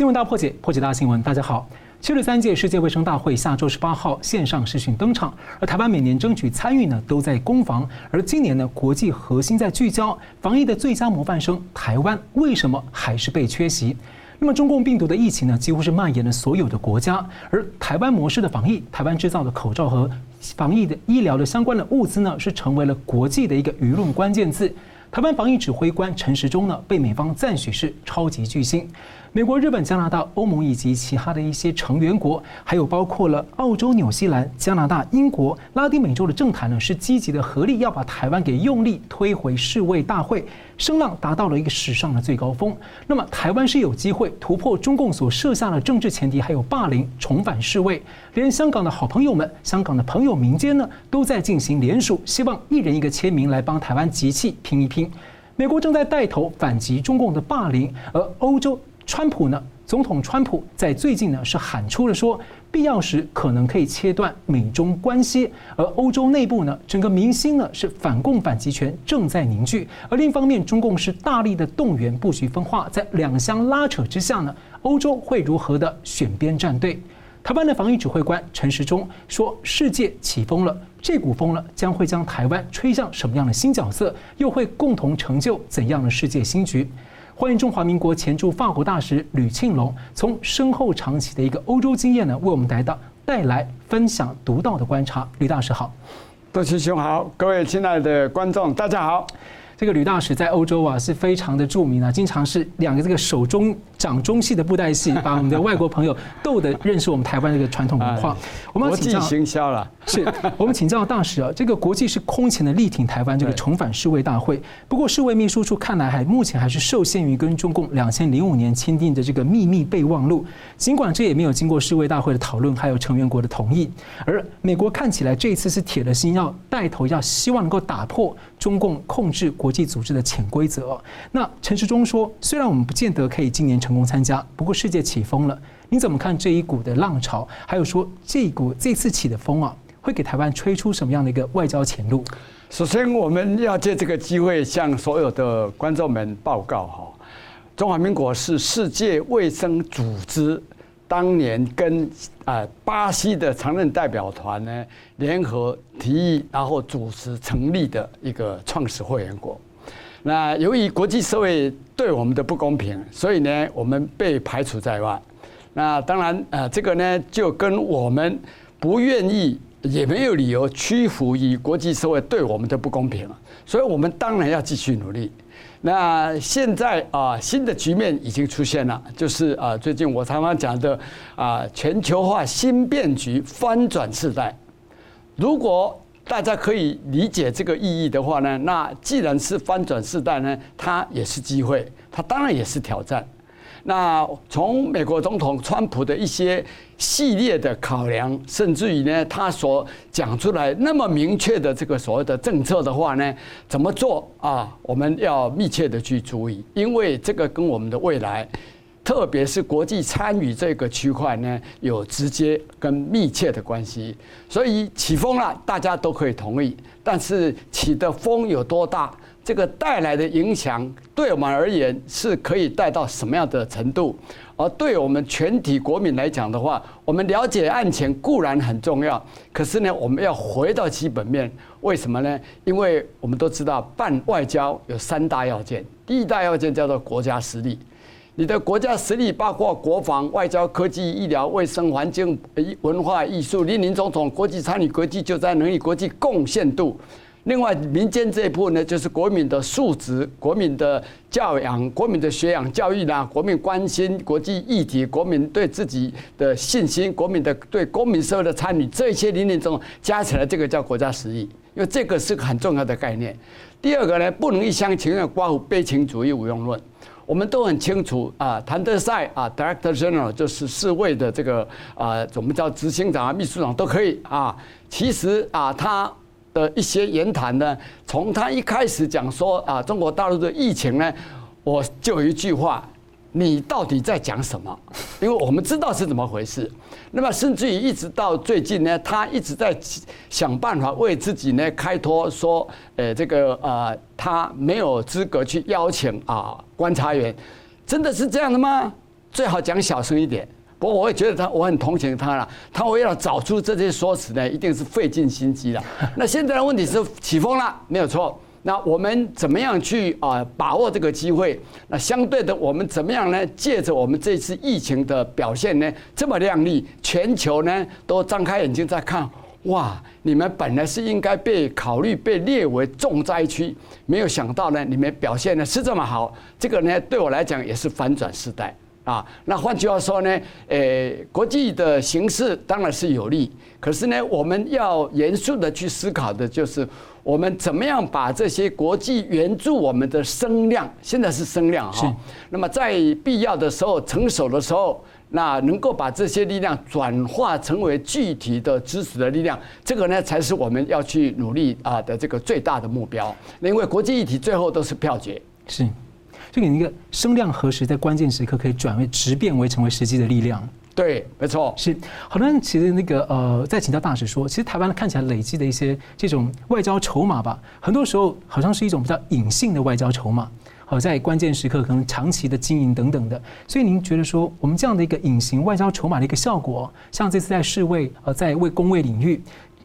新闻大破解，破解大新闻。大家好，七十三届世界卫生大会下周十八号线上视讯登场，而台湾每年争取参与呢，都在攻防。而今年呢，国际核心在聚焦防疫的最佳模范生，台湾为什么还是被缺席？那么中共病毒的疫情呢，几乎是蔓延了所有的国家，而台湾模式的防疫，台湾制造的口罩和防疫的医疗的相关的物资呢，是成为了国际的一个舆论关键字。台湾防疫指挥官陈时中呢，被美方赞许是超级巨星。美国、日本、加拿大、欧盟以及其他的一些成员国，还有包括了澳洲、纽西兰、加拿大、英国、拉丁美洲的政坛呢，是积极的合力要把台湾给用力推回世卫大会，声浪达到了一个史上的最高峰。那么，台湾是有机会突破中共所设下的政治前提，还有霸凌，重返世卫。连香港的好朋友们，香港的朋友民间呢，都在进行联署，希望一人一个签名来帮台湾集气拼一拼。美国正在带头反击中共的霸凌，而欧洲。川普呢？总统川普在最近呢是喊出了说，必要时可能可以切断美中关系。而欧洲内部呢，整个民心呢是反共反极权正在凝聚。而另一方面，中共是大力的动员，布局分化，在两相拉扯之下呢，欧洲会如何的选边站队？台湾的防疫指挥官陈时中说：“世界起风了，这股风呢将会将台湾吹向什么样的新角色？又会共同成就怎样的世界新局？”欢迎中华民国前驻法国大使吕庆龙，从深厚长期的一个欧洲经验呢，为我们带到带来分享独到的观察。吕大使好，杜师兄好，各位亲爱的观众大家好。这个吕大使在欧洲啊是非常的著名啊，经常是两个这个手中掌中戏的布袋戏，把我们的外国朋友逗得认识我们台湾这个传统文化。我们要请教，行销了，是我们请教大使啊，这个国际是空前的力挺台湾这个重返世卫大会。不过世卫秘书处看来还目前还是受限于跟中共两千零五年签订的这个秘密备忘录，尽管这也没有经过世卫大会的讨论，还有成员国的同意。而美国看起来这一次是铁了心要带头，要希望能够打破中共控制国。国际组织的潜规则。那陈时中说，虽然我们不见得可以今年成功参加，不过世界起风了，你怎么看这一股的浪潮？还有说，这一股这次起的风啊，会给台湾吹出什么样的一个外交前路？首先，我们要借这个机会向所有的观众们报告哈，中华民国是世界卫生组织当年跟啊巴西的常任代表团呢联合提议，然后主持成立的一个创始会员国。那由于国际社会对我们的不公平，所以呢我们被排除在外。那当然啊，这个呢就跟我们不愿意，也没有理由屈服于国际社会对我们的不公平。所以我们当然要继续努力。那现在啊，新的局面已经出现了，就是啊，最近我常常讲的啊，全球化新变局翻转世代。如果大家可以理解这个意义的话呢，那既然是翻转世代呢，它也是机会，它当然也是挑战。那从美国总统川普的一些系列的考量，甚至于呢，他所讲出来那么明确的这个所谓的政策的话呢，怎么做啊？我们要密切的去注意，因为这个跟我们的未来，特别是国际参与这个区块呢，有直接跟密切的关系。所以起风了，大家都可以同意，但是起的风有多大？这个带来的影响，对我们而言是可以带到什么样的程度？而对我们全体国民来讲的话，我们了解案情固然很重要，可是呢，我们要回到基本面。为什么呢？因为我们都知道，办外交有三大要件。第一大要件叫做国家实力，你的国家实力包括国防、外交、科技、医疗、卫生、环境、文化艺术、林林总总，国际参与、国际救灾能力、国际贡献度。另外，民间这一部分呢，就是国民的素质、国民的教养、国民的学养教育啦，国民关心国际议题、国民对自己的信心、国民的对公民社会的参与，这些林林总加起来，这个叫国家实力，因为这个是个很重要的概念。第二个呢，不能一厢情愿挂悲情主义无用论。我们都很清楚啊，谭德塞啊，Director General 就是世卫的这个啊，我们叫执行长啊、秘书长都可以啊。其实啊，他。的一些言谈呢，从他一开始讲说啊，中国大陆的疫情呢，我就一句话，你到底在讲什么？因为我们知道是怎么回事。那么甚至于一直到最近呢，他一直在想办法为自己呢开脱，说，呃，这个呃，他没有资格去邀请啊观察员，真的是这样的吗？最好讲小声一点。不过我也觉得他，我很同情他了。他为了找出这些说辞呢，一定是费尽心机了。那现在的问题是起风了，没有错。那我们怎么样去啊把握这个机会？那相对的，我们怎么样呢？借着我们这次疫情的表现呢，这么亮丽，全球呢都张开眼睛在看。哇，你们本来是应该被考虑被列为重灾区，没有想到呢，你们表现呢是这么好。这个呢，对我来讲也是反转时代。啊，那换句话说呢，呃，国际的形势当然是有利，可是呢，我们要严肃的去思考的就是，我们怎么样把这些国际援助我们的声量，现在是声量哈，那么在必要的时候、成熟的时候，那能够把这些力量转化成为具体的支持的力量，这个呢，才是我们要去努力啊的这个最大的目标。因为国际议题最后都是票决，是。就给你一个声量何时在关键时刻可以转为直变为成为实际的力量？对，没错。是，好多人其实那个呃，在请教大使说，其实台湾看起来累积的一些这种外交筹码吧，很多时候好像是一种比较隐性的外交筹码，好在关键时刻可能长期的经营等等的。所以您觉得说，我们这样的一个隐形外交筹码的一个效果，像这次在世卫呃，在为工卫领域。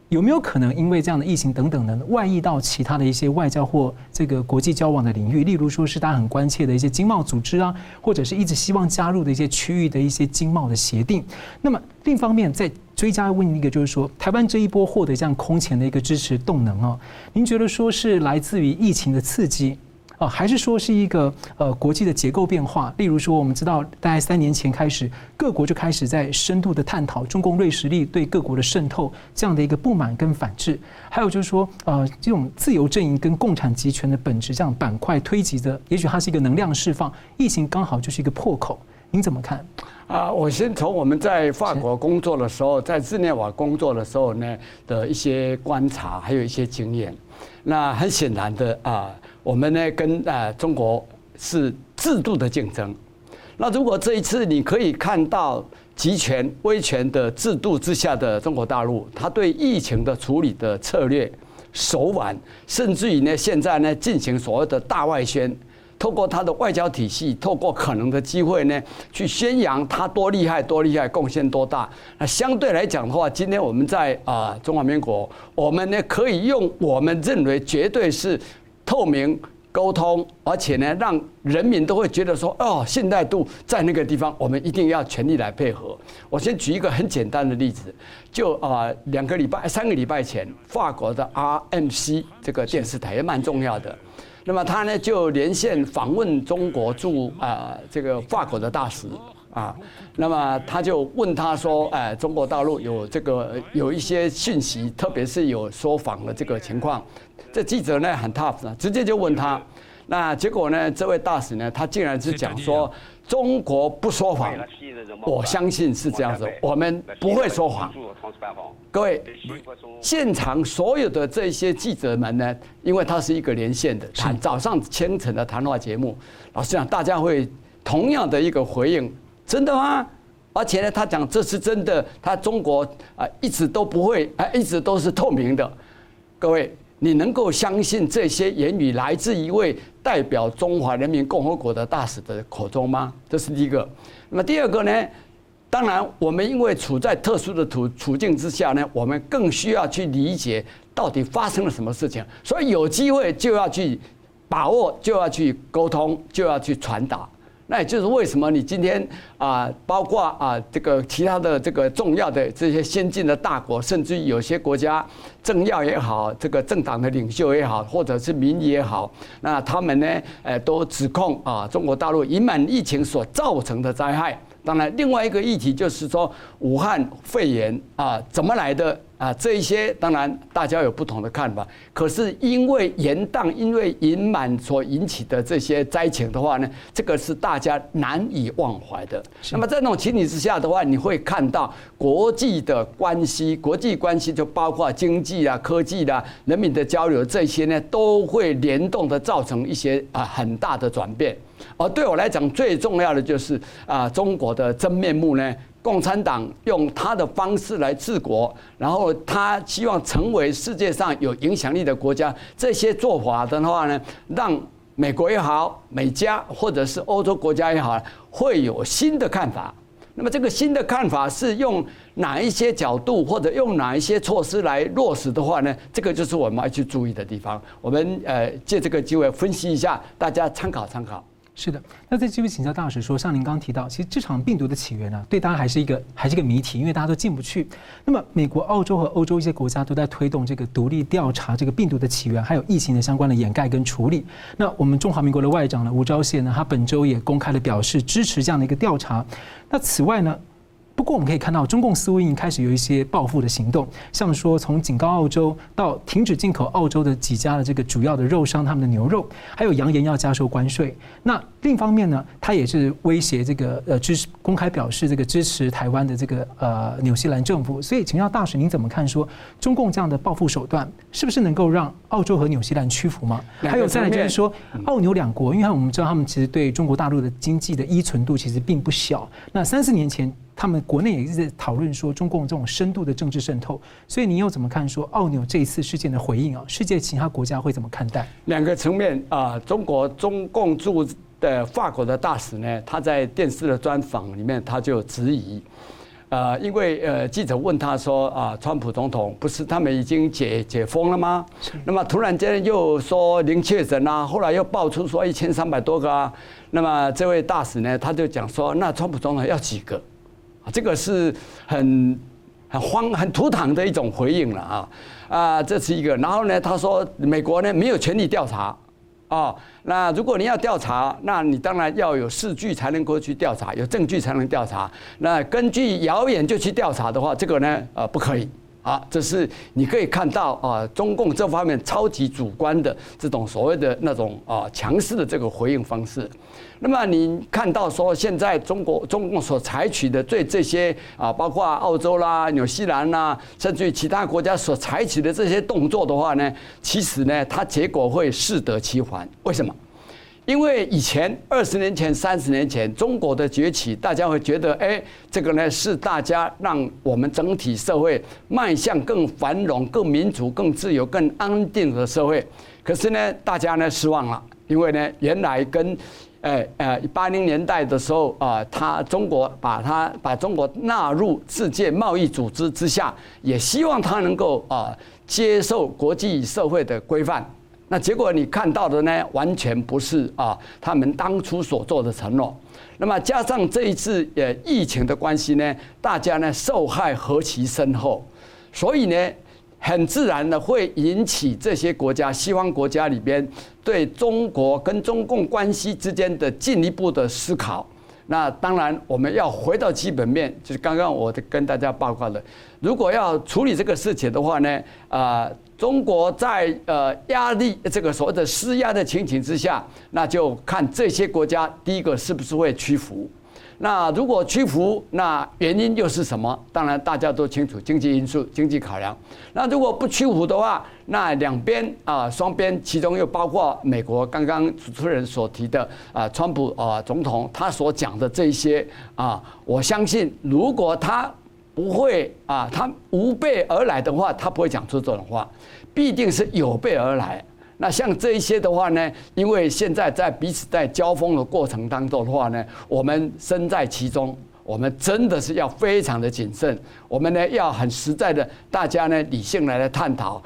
有没有可能因为这样的疫情等等的外溢到其他的一些外交或这个国际交往的领域？例如说是大家很关切的一些经贸组织啊，或者是一直希望加入的一些区域的一些经贸的协定。那么另一方面，再追加问一个，就是说台湾这一波获得这样空前的一个支持动能啊，您觉得说是来自于疫情的刺激？啊，还是说是一个呃国际的结构变化？例如说，我们知道大概三年前开始，各国就开始在深度的探讨中共瑞士力对各国的渗透这样的一个不满跟反制。还有就是说，呃，这种自由阵营跟共产集权的本质这样板块推及的，也许它是一个能量释放。疫情刚好就是一个破口，您怎么看？啊，我先从我们在法国工作的时候，在日内瓦工作的时候呢的一些观察，还有一些经验。那很显然的啊。我们呢，跟呃中国是制度的竞争。那如果这一次你可以看到集权威权的制度之下的中国大陆，它对疫情的处理的策略手腕，甚至于呢，现在呢进行所谓的大外宣，透过他的外交体系，透过可能的机会呢，去宣扬他多厉害、多厉害、贡献多大。那相对来讲的话，今天我们在啊中华民国，我们呢可以用我们认为绝对是。透明沟通，而且呢，让人民都会觉得说，哦，信赖度在那个地方，我们一定要全力来配合。我先举一个很简单的例子，就啊，两个礼拜、三个礼拜前，法国的 RMC 这个电视台也蛮重要的。那么他呢就连线访问中国驻啊这个法国的大使啊，那么他就问他说，哎，中国大陆有这个有一些讯息，特别是有说访的这个情况。这记者呢很 tough 呢，直接就问他，那结果呢，这位大使呢，他竟然是讲说中国不说谎，我相信是这样子，我们不会说谎。各位，现场所有的这些记者们呢，因为他是一个连线的谈早上清晨的谈话节目，老实讲，大家会同样的一个回应，真的吗？而且呢，他讲这是真的，他中国啊一直都不会啊，一直都是透明的，各位。你能够相信这些言语来自一位代表中华人民共和国的大使的口中吗？这是第一个。那么第二个呢？当然，我们因为处在特殊的处处境之下呢，我们更需要去理解到底发生了什么事情。所以有机会就要去把握，就要去沟通，就要去传达。那也就是为什么你今天啊，包括啊这个其他的这个重要的这些先进的大国，甚至有些国家政要也好，这个政党的领袖也好，或者是民意也好，那他们呢，呃，都指控啊中国大陆隐瞒疫情所造成的灾害。当然，另外一个议题就是说，武汉肺炎啊怎么来的啊？这一些当然大家有不同的看法。可是因为延宕、因为隐瞒所引起的这些灾情的话呢，这个是大家难以忘怀的。那么在那种情形之下的话，你会看到国际的关系，国际关系就包括经济啊、科技啊、人民的交流这些呢，都会联动的造成一些啊很大的转变。而对我来讲，最重要的就是啊，中国的真面目呢。共产党用他的方式来治国，然后他希望成为世界上有影响力的国家。这些做法的话呢，让美国也好，美加或者是欧洲国家也好，会有新的看法。那么这个新的看法是用哪一些角度或者用哪一些措施来落实的话呢？这个就是我们要去注意的地方。我们呃借这个机会分析一下，大家参考参考。是的，那在这边请教大使说，像您刚刚提到，其实这场病毒的起源呢、对大家还是一个还是一个谜题，因为大家都进不去。那么，美国、澳洲和欧洲一些国家都在推动这个独立调查这个病毒的起源，还有疫情的相关的掩盖跟处理。那我们中华民国的外长呢，吴钊燮呢，他本周也公开的表示支持这样的一个调查。那此外呢？不过我们可以看到，中共似乎已经开始有一些报复的行动，像说从警告澳洲到停止进口澳洲的几家的这个主要的肉商他们的牛肉，还有扬言要加收关税。那另一方面呢，他也是威胁这个呃支持公开表示这个支持台湾的这个呃纽西兰政府。所以请教大使，您怎么看说中共这样的报复手段是不是能够让澳洲和纽西兰屈服吗？还有再来就是说澳纽两国，因为我们知道他们其实对中国大陆的经济的依存度其实并不小。那三四年前。他们国内也一直在讨论说中共这种深度的政治渗透，所以您又怎么看说澳纽这一次事件的回应啊？世界其他国家会怎么看待？两个层面啊，中国中共驻的法国的大使呢，他在电视的专访里面他就质疑，呃，因为呃记者问他说啊，川普总统不是他们已经解解封了吗？那么突然间又说零确诊啊，后来又爆出说一千三百多个啊，那么这位大使呢，他就讲说，那川普总统要几个？这个是很很荒很土堂的一种回应了啊啊，这是一个。然后呢，他说美国呢没有权利调查哦。那如果你要调查，那你当然要有数据才能够去调查，有证据才能调查。那根据谣言就去调查的话，这个呢呃不可以啊。这是你可以看到啊，中共这方面超级主观的这种所谓的那种啊强势的这个回应方式。那么你看到说，现在中国中共所采取的对这些啊，包括澳洲啦、纽西兰啦，甚至于其他国家所采取的这些动作的话呢，其实呢，它结果会适得其反。为什么？因为以前二十年前、三十年前中国的崛起，大家会觉得，哎，这个呢是大家让我们整体社会迈向更繁荣、更民主、更自由、更安定的社会。可是呢，大家呢失望了，因为呢，原来跟哎，呃，八零年代的时候啊，他中国把他把中国纳入世界贸易组织之下，也希望他能够啊接受国际社会的规范。那结果你看到的呢，完全不是啊他们当初所做的承诺。那么加上这一次呃疫情的关系呢，大家呢受害何其深厚，所以呢。很自然的会引起这些国家，西方国家里边对中国跟中共关系之间的进一步的思考。那当然，我们要回到基本面，就是刚刚我跟大家报告的，如果要处理这个事情的话呢，啊，中国在呃压力这个所谓的施压的情形之下，那就看这些国家第一个是不是会屈服。那如果屈服，那原因又是什么？当然大家都清楚，经济因素、经济考量。那如果不屈服的话，那两边啊，双边，其中又包括美国，刚刚主持人所提的啊，川普啊总统他所讲的这些啊，我相信如果他不会啊，他无备而来的话，他不会讲出这种话，必定是有备而来。那像这一些的话呢，因为现在在彼此在交锋的过程当中的话呢，我们身在其中，我们真的是要非常的谨慎。我们呢要很实在的，大家呢理性来来探讨，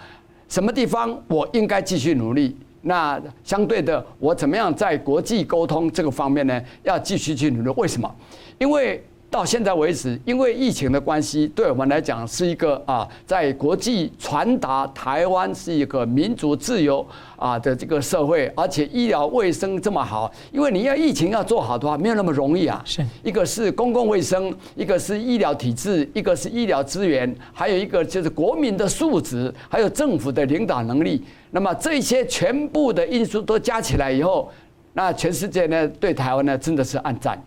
什么地方我应该继续努力。那相对的，我怎么样在国际沟通这个方面呢，要继续去努力？为什么？因为。到现在为止，因为疫情的关系，对我们来讲是一个啊，在国际传达台湾是一个民主自由啊的这个社会，而且医疗卫生这么好。因为你要疫情要做好的话，没有那么容易啊。是一个是公共卫生，一个是医疗体制，一个是医疗资源，还有一个就是国民的素质，还有政府的领导能力。那么这些全部的因素都加起来以后，那全世界呢对台湾呢真的是暗赞。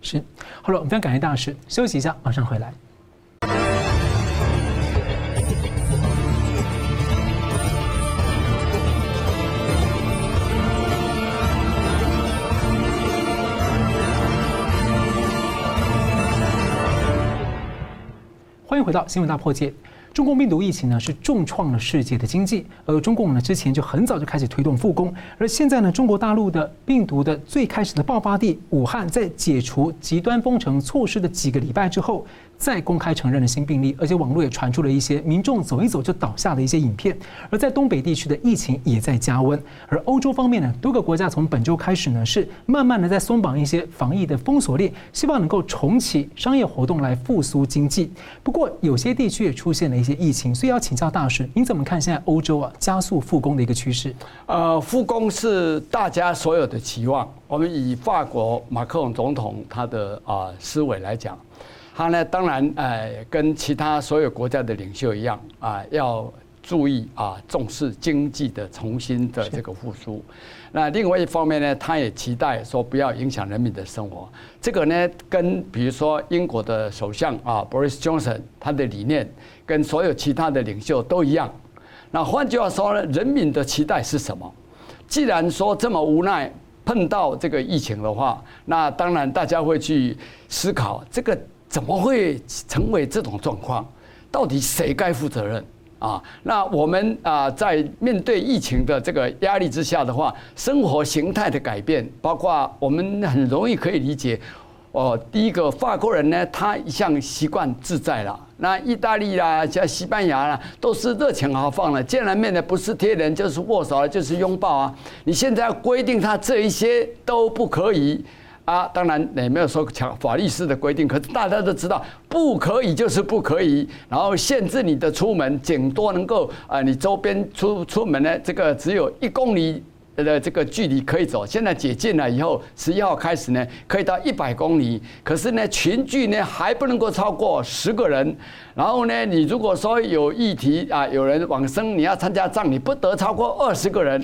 是，好了，我们非常感谢大师，休息一下，马上回来。欢迎回到新闻大破解。中共病毒疫情呢是重创了世界的经济，而中共呢之前就很早就开始推动复工，而现在呢中国大陆的病毒的最开始的爆发地武汉，在解除极端封城措施的几个礼拜之后。再公开承认了新病例，而且网络也传出了一些民众走一走就倒下的一些影片。而在东北地区的疫情也在加温，而欧洲方面呢，多个国家从本周开始呢，是慢慢的在松绑一些防疫的封锁令，希望能够重启商业活动来复苏经济。不过有些地区也出现了一些疫情，所以要请教大使，您怎么看现在欧洲啊加速复工的一个趋势？呃，复工是大家所有的期望。我们以法国马克龙总统他的啊思维来讲。他呢，当然，呃，跟其他所有国家的领袖一样啊，要注意啊，重视经济的重新的这个复苏。那另外一方面呢，他也期待说不要影响人民的生活。这个呢，跟比如说英国的首相啊，Boris Johnson，他的理念跟所有其他的领袖都一样。那换句话说呢，人民的期待是什么？既然说这么无奈碰到这个疫情的话，那当然大家会去思考这个。怎么会成为这种状况？到底谁该负责任啊？那我们啊，在面对疫情的这个压力之下的话，生活形态的改变，包括我们很容易可以理解。哦，第一个法国人呢，他一向习惯自在了。那意大利啦，像西班牙啦，都是热情豪放了。见了面呢，不是贴人就是握手，就是拥抱啊。你现在规定他这一些都不可以。啊，当然也没有说强法律式的规定，可是大家都知道不可以就是不可以，然后限制你的出门，顶多能够啊，你周边出出门呢，这个只有一公里的这个距离可以走。现在解禁了以后，十一号开始呢，可以到一百公里，可是呢，群聚呢还不能够超过十个人。然后呢，你如果说有议题啊，有人往生，你要参加葬礼，不得超过二十个人。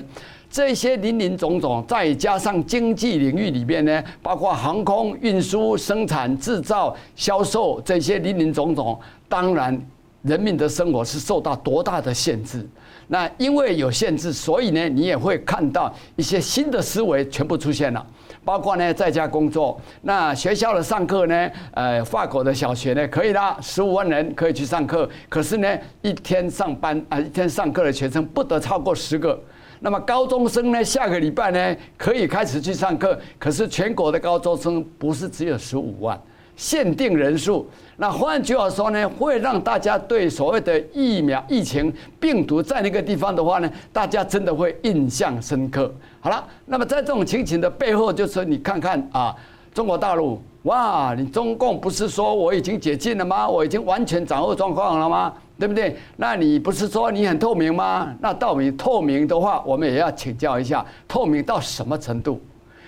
这些林林总总，再加上经济领域里边呢，包括航空运输、生产制造、销售这些林林总总，当然人民的生活是受到多大的限制。那因为有限制，所以呢，你也会看到一些新的思维全部出现了，包括呢在家工作。那学校的上课呢，呃，法国的小学呢可以啦，十五万人可以去上课，可是呢，一天上班啊，一天上课的学生不得超过十个。那么高中生呢，下个礼拜呢可以开始去上课，可是全国的高中生不是只有十五万，限定人数。那换句话说呢，会让大家对所谓的疫苗、疫情、病毒在那个地方的话呢，大家真的会印象深刻。好了，那么在这种情形的背后，就是你看看啊，中国大陆，哇，你中共不是说我已经解禁了吗？我已经完全掌握状况了吗？对不对？那你不是说你很透明吗？那到底透明的话，我们也要请教一下，透明到什么程度？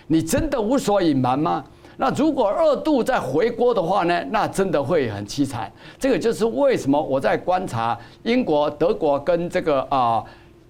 你真的无所隐瞒吗？那如果二度再回锅的话呢？那真的会很凄惨。这个就是为什么我在观察英国、德国跟这个啊，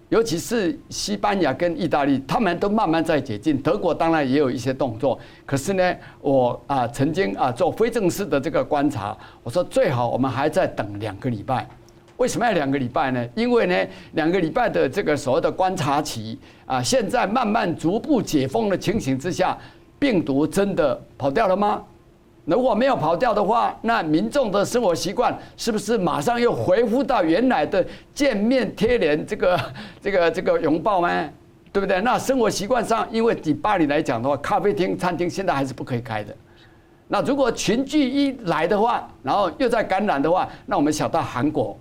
尤其是西班牙跟意大利，他们都慢慢在解禁。德国当然也有一些动作，可是呢，我啊曾经啊做非正式的这个观察，我说最好我们还在等两个礼拜。为什么要两个礼拜呢？因为呢，两个礼拜的这个所谓的观察期啊，现在慢慢逐步解封的情形之下，病毒真的跑掉了吗？如果没有跑掉的话，那民众的生活习惯是不是马上又恢复到原来的见面贴脸这个 这个这个拥抱吗？对不对？那生活习惯上，因为以巴黎来讲的话，咖啡厅、餐厅现在还是不可以开的。那如果群聚一来的话，然后又在感染的话，那我们想到韩国。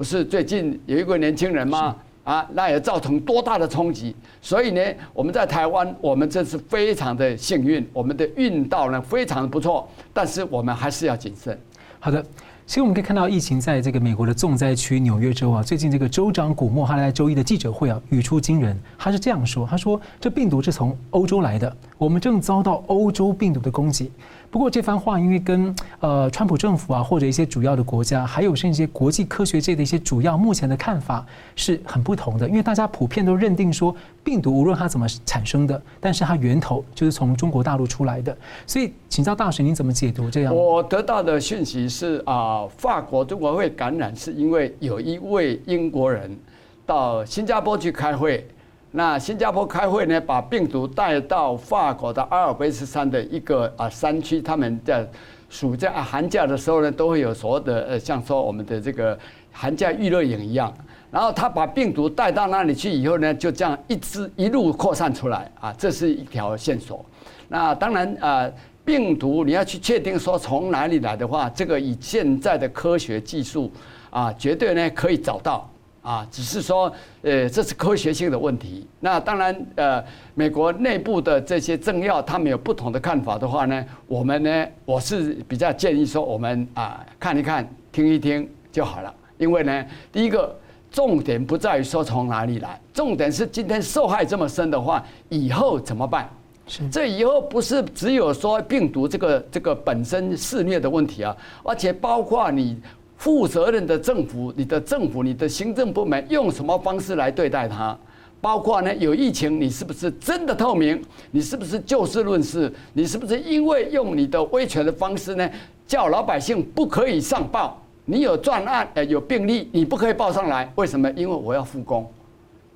不是最近有一个年轻人吗？啊，那也造成多大的冲击。所以呢，我们在台湾，我们真是非常的幸运，我们的运道呢非常的不错。但是我们还是要谨慎。好的，其实我们可以看到，疫情在这个美国的重灾区纽约州啊，最近这个州长古莫他在周一的记者会啊，语出惊人。他是这样说：他说，这病毒是从欧洲来的，我们正遭到欧洲病毒的攻击。不过这番话，因为跟呃川普政府啊，或者一些主要的国家，还有甚至一些国际科学界的一些主要目前的看法是很不同的。因为大家普遍都认定说，病毒无论它怎么产生的，但是它源头就是从中国大陆出来的。所以，请教大使，您怎么解读这样？我得到的讯息是啊，法国中国会感染，是因为有一位英国人到新加坡去开会。那新加坡开会呢，把病毒带到法国的阿尔卑斯山的一个啊山区，他们在暑假、啊、寒假的时候呢，都会有所谓的呃，像说我们的这个寒假娱乐营一样。然后他把病毒带到那里去以后呢，就这样一直一路扩散出来啊，这是一条线索。那当然啊，病毒你要去确定说从哪里来的话，这个以现在的科学技术啊，绝对呢可以找到啊，只是说呃，这是科学性的问题。那当然呃，美国内部的这些政要他们有不同的看法的话呢，我们呢，我是比较建议说我们啊看一看、听一听就好了，因为呢，第一个。重点不在于说从哪里来，重点是今天受害这么深的话，以后怎么办？是这以后不是只有说病毒这个这个本身肆虐的问题啊，而且包括你负责任的政府、你的政府、你的行政部门用什么方式来对待它，包括呢有疫情，你是不是真的透明？你是不是就事论事？你是不是因为用你的威权的方式呢，叫老百姓不可以上报？你有专案，呃，有病例，你不可以报上来，为什么？因为我要复工。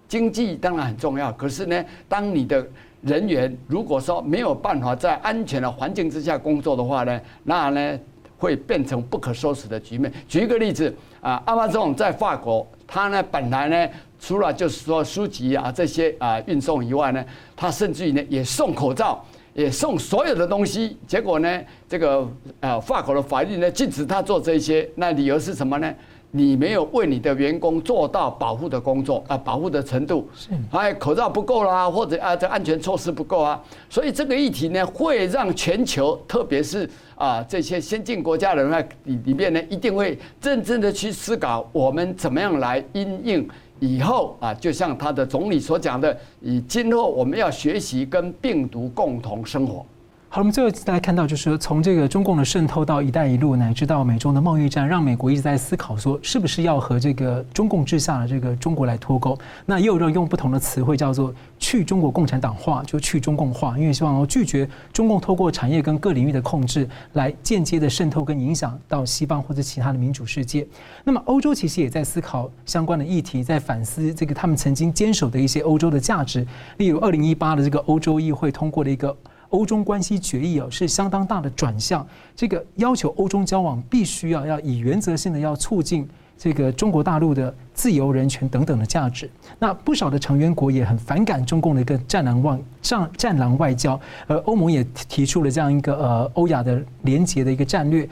经济当然很重要，可是呢，当你的人员如果说没有办法在安全的环境之下工作的话呢，那呢会变成不可收拾的局面。举一个例子啊，亚马逊在法国，他呢本来呢除了就是说书籍啊这些啊运送以外呢，他甚至于呢也送口罩。也送所有的东西，结果呢，这个呃，法国的法律呢禁止他做这些，那理由是什么呢？你没有为你的员工做到保护的工作啊，保护的程度，还有口罩不够啦，或者啊，这安全措施不够啊，所以这个议题呢，会让全球，特别是啊这些先进国家的人呢里里面呢，一定会认真的去思考，我们怎么样来因应。以后啊，就像他的总理所讲的，以今后我们要学习跟病毒共同生活。好，我们最后大家看到，就是说，从这个中共的渗透到“一带一路”，乃至到美中的贸易战，让美国一直在思考说，是不是要和这个中共之下的这个中国来脱钩？那也有人用不同的词汇叫做“去中国共产党化”，就去中共化，因为希望要拒绝中共透过产业跟各领域的控制，来间接的渗透跟影响到西方或者其他的民主世界。那么，欧洲其实也在思考相关的议题，在反思这个他们曾经坚守的一些欧洲的价值，例如二零一八的这个欧洲议会通过的一个。欧中关系决议哦，是相当大的转向。这个要求欧中交往必须要要以原则性的要促进这个中国大陆的自由、人权等等的价值。那不少的成员国也很反感中共的一个战狼外战战狼外交，而欧盟也提出了这样一个呃欧亚的联结的一个战略，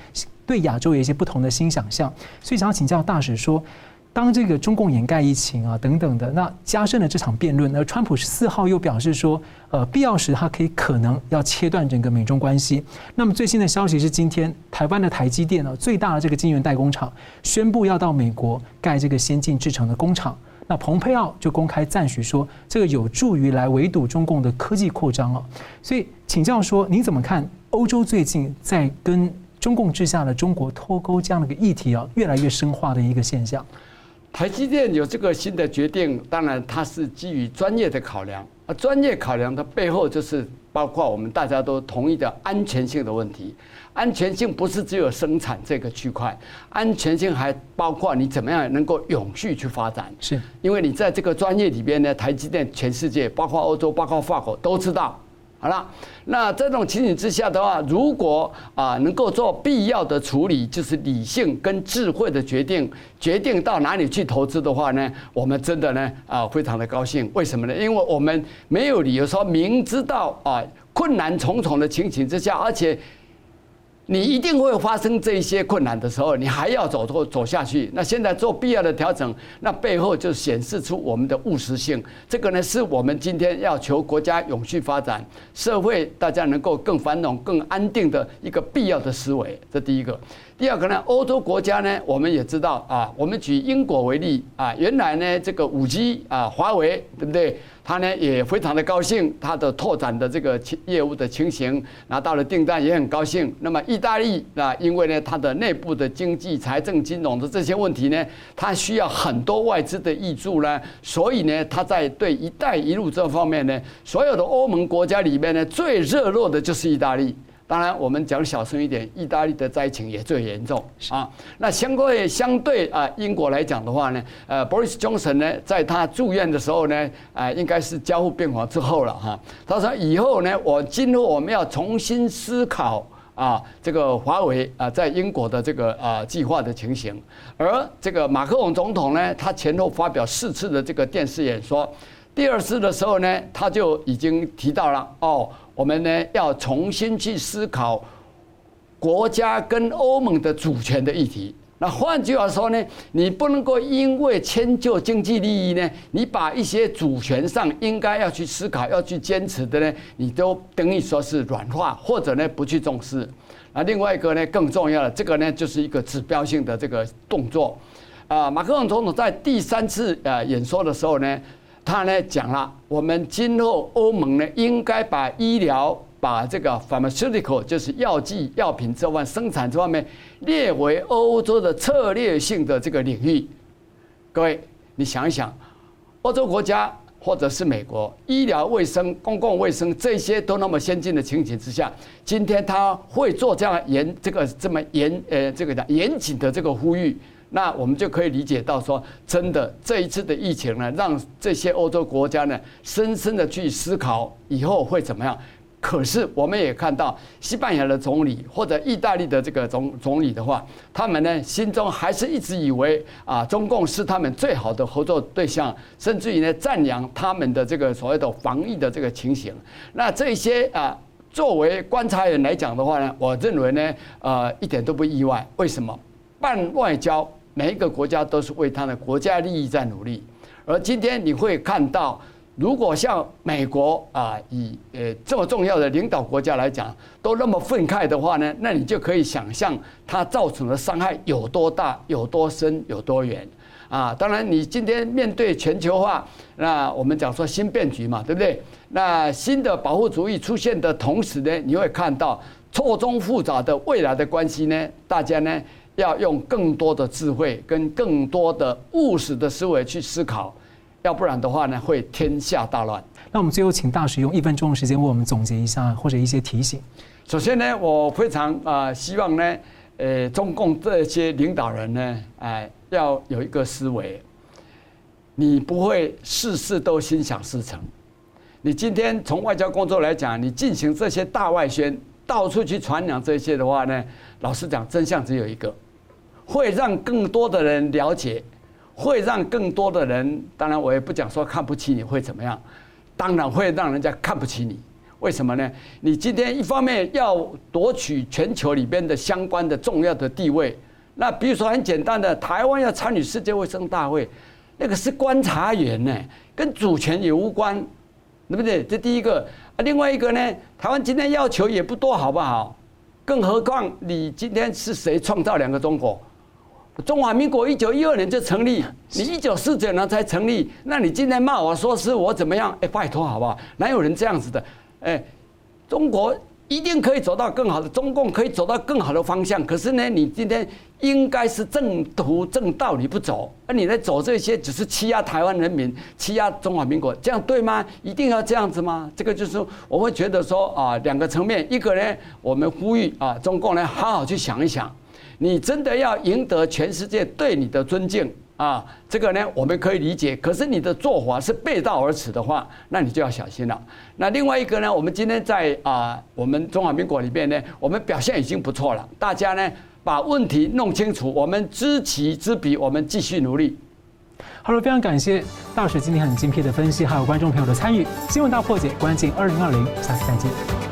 对亚洲有一些不同的新想象。所以想要请教大使说。当这个中共掩盖疫情啊等等的，那加深了这场辩论。而川普十四号又表示说，呃，必要时他可以可能要切断整个美中关系。那么最新的消息是，今天台湾的台积电呢，最大的这个晶圆代工厂宣布要到美国盖这个先进制程的工厂。那蓬佩奥就公开赞许说，这个有助于来围堵中共的科技扩张啊。所以请教说，您怎么看欧洲最近在跟中共之下的中国脱钩这样的一个议题啊，越来越深化的一个现象？台积电有这个新的决定，当然它是基于专业的考量，而专业考量的背后就是包括我们大家都同意的安全性的问题。安全性不是只有生产这个区块，安全性还包括你怎么样能够永续去发展。是，因为你在这个专业里边呢，台积电全世界，包括欧洲、包括法国都知道。好了，那这种情形之下的话，如果啊能够做必要的处理，就是理性跟智慧的决定，决定到哪里去投资的话呢，我们真的呢啊非常的高兴。为什么呢？因为我们没有理由说明知道啊困难重重的情形之下，而且。你一定会发生这一些困难的时候，你还要走走走下去。那现在做必要的调整，那背后就显示出我们的务实性。这个呢，是我们今天要求国家永续发展、社会大家能够更繁荣、更安定的一个必要的思维。这第一个。第二个呢，欧洲国家呢，我们也知道啊，我们举英国为例啊，原来呢这个五 G 啊，华为对不对？他呢也非常的高兴，他的拓展的这个业务的情形拿到了订单也很高兴。那么意大利啊，因为呢它的内部的经济、财政、金融的这些问题呢，它需要很多外资的挹注呢，所以呢，它在对“一带一路”这方面呢，所有的欧盟国家里面呢，最热络的就是意大利。当然，我们讲小声一点，意大利的灾情也最严重啊。那相对相对啊，英国来讲的话呢，呃，Boris Johnson 呢，在他住院的时候呢，啊，应该是加护病房之后了哈。他说以后呢，我今后我们要重新思考。啊这个华为啊在英国的这个啊计划的情形。而这个马克龙总统呢，他前后发表四次的这个电视演说，第二次的时候呢，他就已经提到了哦，我们呢要重新去思考国家跟欧盟的主权的议题。那换句话说呢，你不能够因为迁就经济利益呢，你把一些主权上应该要去思考、要去坚持的呢，你都等于说是软化，或者呢不去重视。那，另外一个呢更重要的，这个呢就是一个指标性的这个动作。啊，马克龙总统在第三次呃演说的时候呢，他呢讲了，我们今后欧盟呢应该把医疗。把这个 pharmaceutical 就是药剂药品这方生产这方面列为欧洲的策略性的这个领域。各位，你想一想，欧洲国家或者是美国，医疗卫生、公共卫生这些都那么先进的情形之下，今天他会做这样严这个这么严呃这个的严谨的这个呼吁，那我们就可以理解到说，真的这一次的疫情呢，让这些欧洲国家呢，深深的去思考以后会怎么样。可是我们也看到，西班牙的总理或者意大利的这个总总理的话，他们呢心中还是一直以为啊，中共是他们最好的合作对象，甚至于呢赞扬他们的这个所谓的防疫的这个情形。那这些啊，作为观察员来讲的话呢，我认为呢，呃，一点都不意外。为什么？办外交，每一个国家都是为他的国家利益在努力，而今天你会看到。如果像美国啊，以呃这么重要的领导国家来讲，都那么愤慨的话呢，那你就可以想象它造成的伤害有多大、有多深、有多远啊！当然，你今天面对全球化，那我们讲说新变局嘛，对不对？那新的保护主义出现的同时呢，你会看到错综复杂的未来的关系呢，大家呢要用更多的智慧跟更多的务实的思维去思考。要不然的话呢，会天下大乱。那我们最后请大使用一分钟的时间为我们总结一下，或者一些提醒。首先呢，我非常啊希望呢，呃，中共这些领导人呢，哎，要有一个思维，你不会事事都心想事成。你今天从外交工作来讲，你进行这些大外宣，到处去传扬这些的话呢，老实讲，真相只有一个，会让更多的人了解。会让更多的人，当然我也不讲说看不起你会怎么样，当然会让人家看不起你。为什么呢？你今天一方面要夺取全球里边的相关的重要的地位，那比如说很简单的，台湾要参与世界卫生大会，那个是观察员呢，跟主权也无关，对不对？这第一个啊，另外一个呢，台湾今天要求也不多，好不好？更何况你今天是谁创造两个中国？中华民国一九一二年就成立，你一九四九年才成立，那你今天骂我说是我怎么样？哎，拜托好不好？哪有人这样子的？哎，中国一定可以走到更好的，中共可以走到更好的方向。可是呢，你今天应该是正途正道，你不走，而你来走这些，只是欺压台湾人民，欺压中华民国，这样对吗？一定要这样子吗？这个就是我会觉得说啊，两个层面，一个呢，我们呼吁啊，中共呢，好好去想一想。你真的要赢得全世界对你的尊敬啊？这个呢，我们可以理解。可是你的做法是背道而驰的话，那你就要小心了。那另外一个呢，我们今天在啊，我们中华民国里边呢，我们表现已经不错了。大家呢，把问题弄清楚，我们知己知彼，我们继续努力。好了，非常感谢大使今天很精辟的分析，还有观众朋友的参与。新闻大破解，关键二零二零，下次再见。